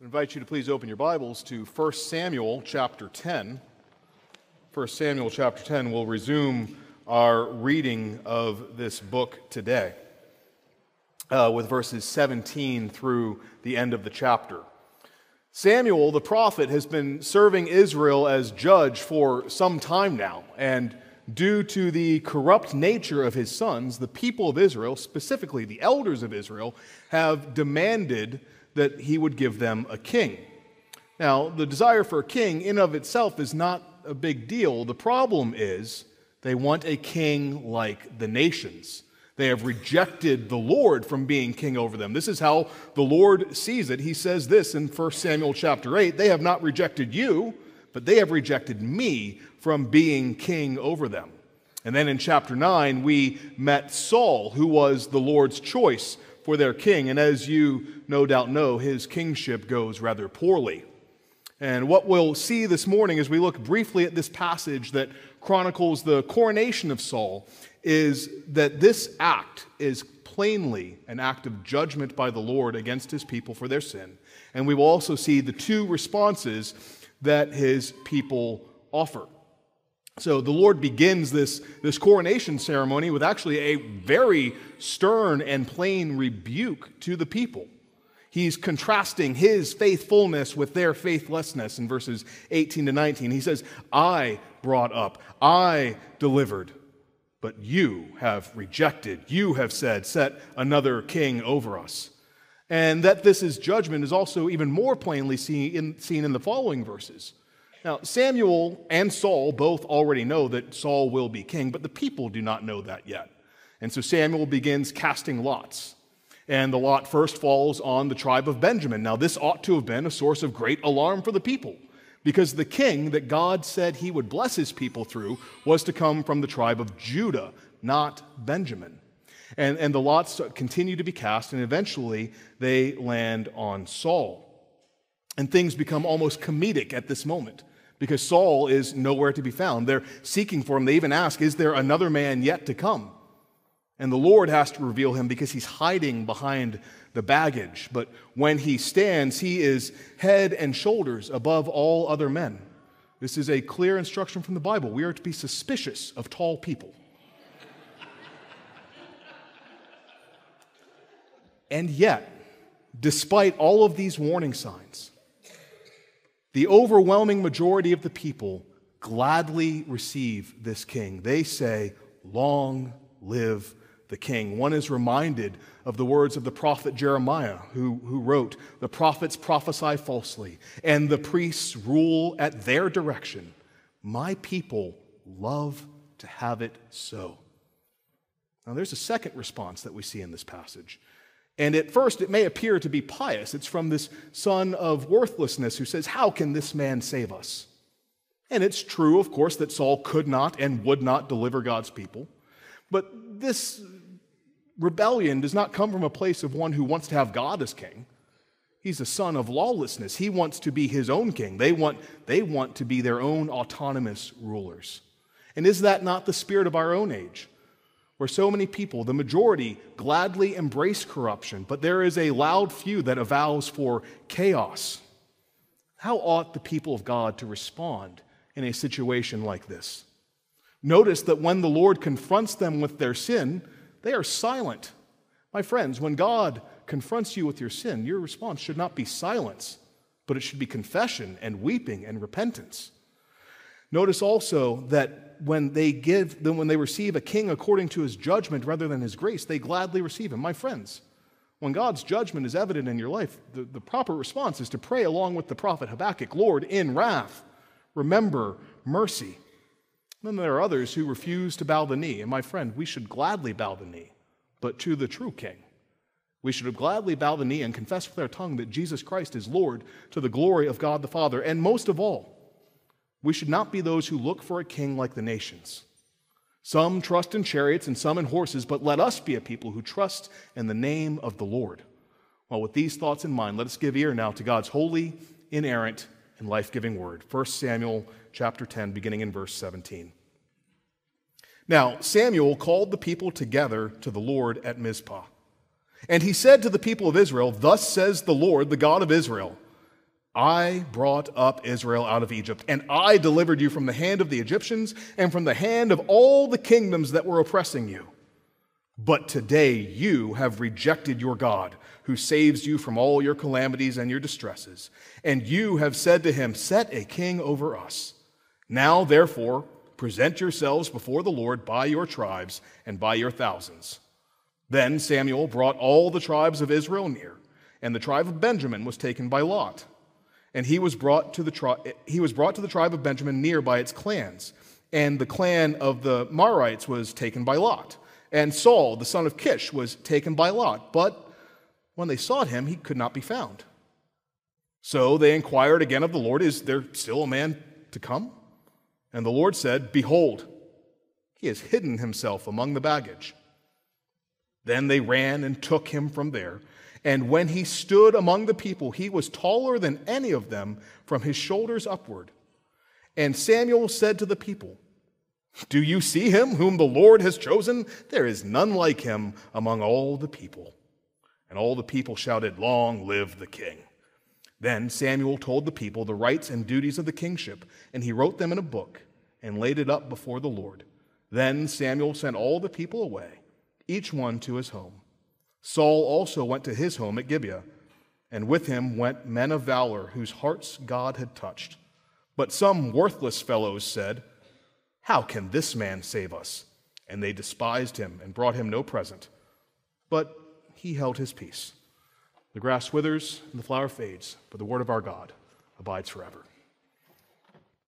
I invite you to please open your Bibles to 1 Samuel chapter 10. 1 Samuel chapter 10 We'll resume our reading of this book today uh, with verses 17 through the end of the chapter. Samuel, the prophet, has been serving Israel as judge for some time now, and due to the corrupt nature of his sons, the people of Israel, specifically the elders of Israel, have demanded that he would give them a king. Now, the desire for a king in of itself is not a big deal. The problem is they want a king like the nations. They have rejected the Lord from being king over them. This is how the Lord sees it. He says this in 1 Samuel chapter 8 They have not rejected you, but they have rejected me from being king over them. And then in chapter 9, we met Saul, who was the Lord's choice for their king. And as you no doubt know, his kingship goes rather poorly. And what we'll see this morning as we look briefly at this passage that chronicles the coronation of Saul is that this act is plainly an act of judgment by the Lord against his people for their sin. And we will also see the two responses that his people offer. So the Lord begins this, this coronation ceremony with actually a very stern and plain rebuke to the people. He's contrasting his faithfulness with their faithlessness in verses 18 to 19. He says, I brought up, I delivered, but you have rejected. You have said, Set another king over us. And that this is judgment is also even more plainly seen in, seen in the following verses. Now, Samuel and Saul both already know that Saul will be king, but the people do not know that yet. And so Samuel begins casting lots. And the lot first falls on the tribe of Benjamin. Now, this ought to have been a source of great alarm for the people, because the king that God said he would bless his people through was to come from the tribe of Judah, not Benjamin. And, and the lots continue to be cast, and eventually they land on Saul. And things become almost comedic at this moment because Saul is nowhere to be found. They're seeking for him. They even ask, Is there another man yet to come? And the Lord has to reveal him because he's hiding behind the baggage. But when he stands, he is head and shoulders above all other men. This is a clear instruction from the Bible. We are to be suspicious of tall people. and yet, despite all of these warning signs, the overwhelming majority of the people gladly receive this king. They say, Long live the king. One is reminded of the words of the prophet Jeremiah, who, who wrote, The prophets prophesy falsely, and the priests rule at their direction. My people love to have it so. Now, there's a second response that we see in this passage. And at first, it may appear to be pious. It's from this son of worthlessness who says, How can this man save us? And it's true, of course, that Saul could not and would not deliver God's people. But this rebellion does not come from a place of one who wants to have God as king. He's a son of lawlessness. He wants to be his own king. They want, they want to be their own autonomous rulers. And is that not the spirit of our own age? Where so many people, the majority, gladly embrace corruption, but there is a loud few that avows for chaos. How ought the people of God to respond in a situation like this? Notice that when the Lord confronts them with their sin, they are silent. My friends, when God confronts you with your sin, your response should not be silence, but it should be confession and weeping and repentance. Notice also that when they give, then when they receive a king according to his judgment rather than his grace, they gladly receive him. My friends, when God's judgment is evident in your life, the, the proper response is to pray along with the prophet Habakkuk Lord, in wrath, remember mercy. Then there are others who refuse to bow the knee. And my friend, we should gladly bow the knee, but to the true king. We should gladly bow the knee and confess with our tongue that Jesus Christ is Lord to the glory of God the Father. And most of all, we should not be those who look for a king like the nations. Some trust in chariots and some in horses, but let us be a people who trust in the name of the Lord. Well, with these thoughts in mind, let us give ear now to God's holy, inerrant, and life-giving word. 1 Samuel chapter 10, beginning in verse 17. Now, Samuel called the people together to the Lord at Mizpah. And he said to the people of Israel, Thus says the Lord, the God of Israel, I brought up Israel out of Egypt, and I delivered you from the hand of the Egyptians and from the hand of all the kingdoms that were oppressing you. But today you have rejected your God, who saves you from all your calamities and your distresses. And you have said to him, Set a king over us. Now, therefore, present yourselves before the Lord by your tribes and by your thousands. Then Samuel brought all the tribes of Israel near, and the tribe of Benjamin was taken by Lot and he was brought to the tri- he was brought to the tribe of Benjamin near by its clans. And the clan of the Matrites was taken by Lot. And Saul, the son of Kish, was taken by Lot. But when they sought him, he could not be found. So they inquired again of the Lord, Is there still a man to come? And the Lord said, Behold, he has hidden himself among the baggage. Then they ran and took him from there and when he stood among the people, he was taller than any of them from his shoulders upward. And Samuel said to the people, Do you see him whom the Lord has chosen? There is none like him among all the people. And all the people shouted, Long live the king. Then Samuel told the people the rights and duties of the kingship, and he wrote them in a book and laid it up before the Lord. Then Samuel sent all the people away, each one to his home. Saul also went to his home at Gibeah, and with him went men of valor whose hearts God had touched. But some worthless fellows said, How can this man save us? And they despised him and brought him no present. But he held his peace. The grass withers and the flower fades, but the word of our God abides forever.